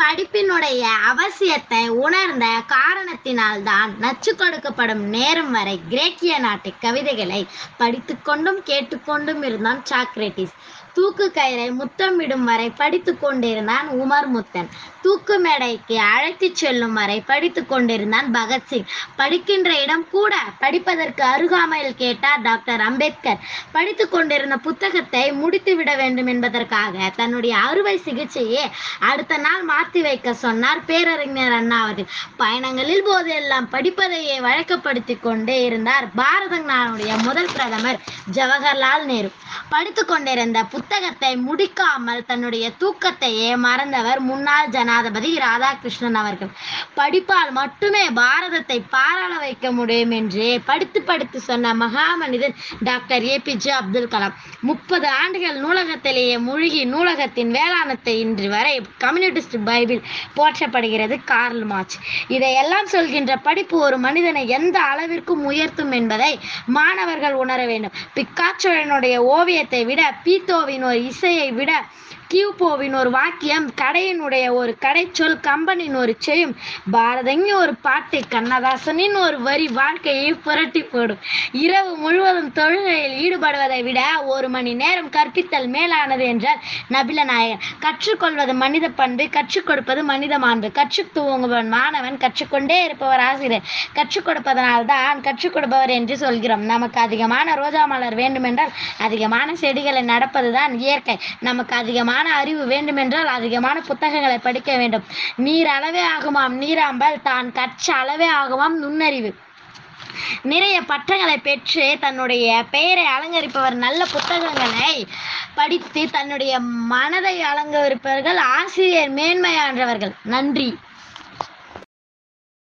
படிப்பினுடைய அவசியத்தை உணர்ந்த காரணத்தினால்தான் நச்சு கொடுக்கப்படும் நேரம் வரை கிரேக்கிய நாட்டு கவிதைகளை படித்துக்கொண்டும் கேட்டுக்கொண்டும் இருந்தான் சாக்ரட்டிஸ். தூக்கு கயிறை முத்தமிடும் வரை படித்து கொண்டிருந்தான் உமர் முத்தன். தூக்கு மேடைக்கு அழைத்துச் செல்லும் வரை படித்து கொண்டிருந்தான் பகத்சிங் படிக்கின்ற இடம் கூட படிப்பதற்கு அருகாமையில் கேட்டார் டாக்டர் அம்பேத்கர். படித்து கொண்டிருந்த புத்தகத்தை முடித்து விட வேண்டும் என்பதற்காக தன்னுடைய அறுவை சிகிச்சையை அடுத்த நாள் மாற்றி வைக்க சொன்னார் பேரறிஞர் அண்ணா அவர்கள். பயணங்களில் போதெல்லாம் படிப்பதையே வழக்கப்படுத்தி கொண்டே இருந்தார் பாரத நாடுடைய முதல் பிரதமர் ஜவஹர்லால் நேரு. படித்து கொண்டிருந்த புத்தகத்தை முடிக்காமல் தன்னுடைய தூக்கத்தையே மறந்தவர் முன்னாள் ஜனாதிபதி ராதாகிருஷ்ணன் அவர்கள். படிப்பால் மட்டுமே பாரதத்தை பாராள வைக்க முடியும் என்று படித்து படித்து சொன்ன மகாமனிதன் doctor A PJ Abdul Kalam. முப்பது ஆண்டுகள் நூலகத்திலேயே மூழ்கி நூலகத்தின் வேளாணத்தை இன்று வரை கம்யூனிஸ்ட் பைபிள் போற்றப்படுகிறது கார்ல் மார்ச் இதையெல்லாம் சொல்கின்ற படிப்பு ஒரு மனிதனை எந்த அளவிற்கும் உயர்த்தும் என்பதை மாணவர்கள் உணர வேண்டும். பிக்காச்சோழனுடைய ஓவியத்தை விட பீத்தோவின் ஒரு இசையை விட கியூபோவின் ஒரு வாக்கியம் கடையினுடைய ஒரு கடைச்சொல் கம்பனின் ஒரு செய்யும் பாரதங்கின் ஒரு பாட்டு கண்ணதாசனின் ஒரு வரி வாழ்க்கையை புரட்டி போடும். இரவு முழுவதும் தொழுகையில் ஈடுபடுவதை விட ஒரு மணி நேரம் கற்பித்தல் மேலானது என்றார் நபில நாயகன். கற்றுக்கொள்வது மனித பண்பு கற்றுக் கொடுப்பது மனித மாண்பு. கற்றுத் துவங்குபவன் மாணவன் கற்றுக்கொண்டே இருப்பவர் ஆசிரியர். கற்றுக் கொடுப்பதனால் தான் கற்றுக் கொடுப்பவர் என்று சொல்கிறோம். நமக்கு அதிகமான ரோஜா மலர் வேண்டுமென்றால் அதிகமான செடிகளை நடப்பதுதான் இயற்கை. நமக்கு அதிகமான அறிவு வேண்டுமென்றால் அதிகமான புத்தகங்களை படிக்க வேண்டும். நீர் அளவே ஆகுமாம் நீராம்பல் தான் கற்ற அளவே ஆகுமாம் நுண்ணறிவு. நிறைய பட்டங்களை பெற்று தன்னுடைய பெயரை அலங்கரிப்பவர் நல்ல புத்தகங்களை படித்து தன்னுடைய மனதை அலங்கரிப்பவர்கள் ஆசிரியர் மேன்மையான்றவர்கள் நன்றி.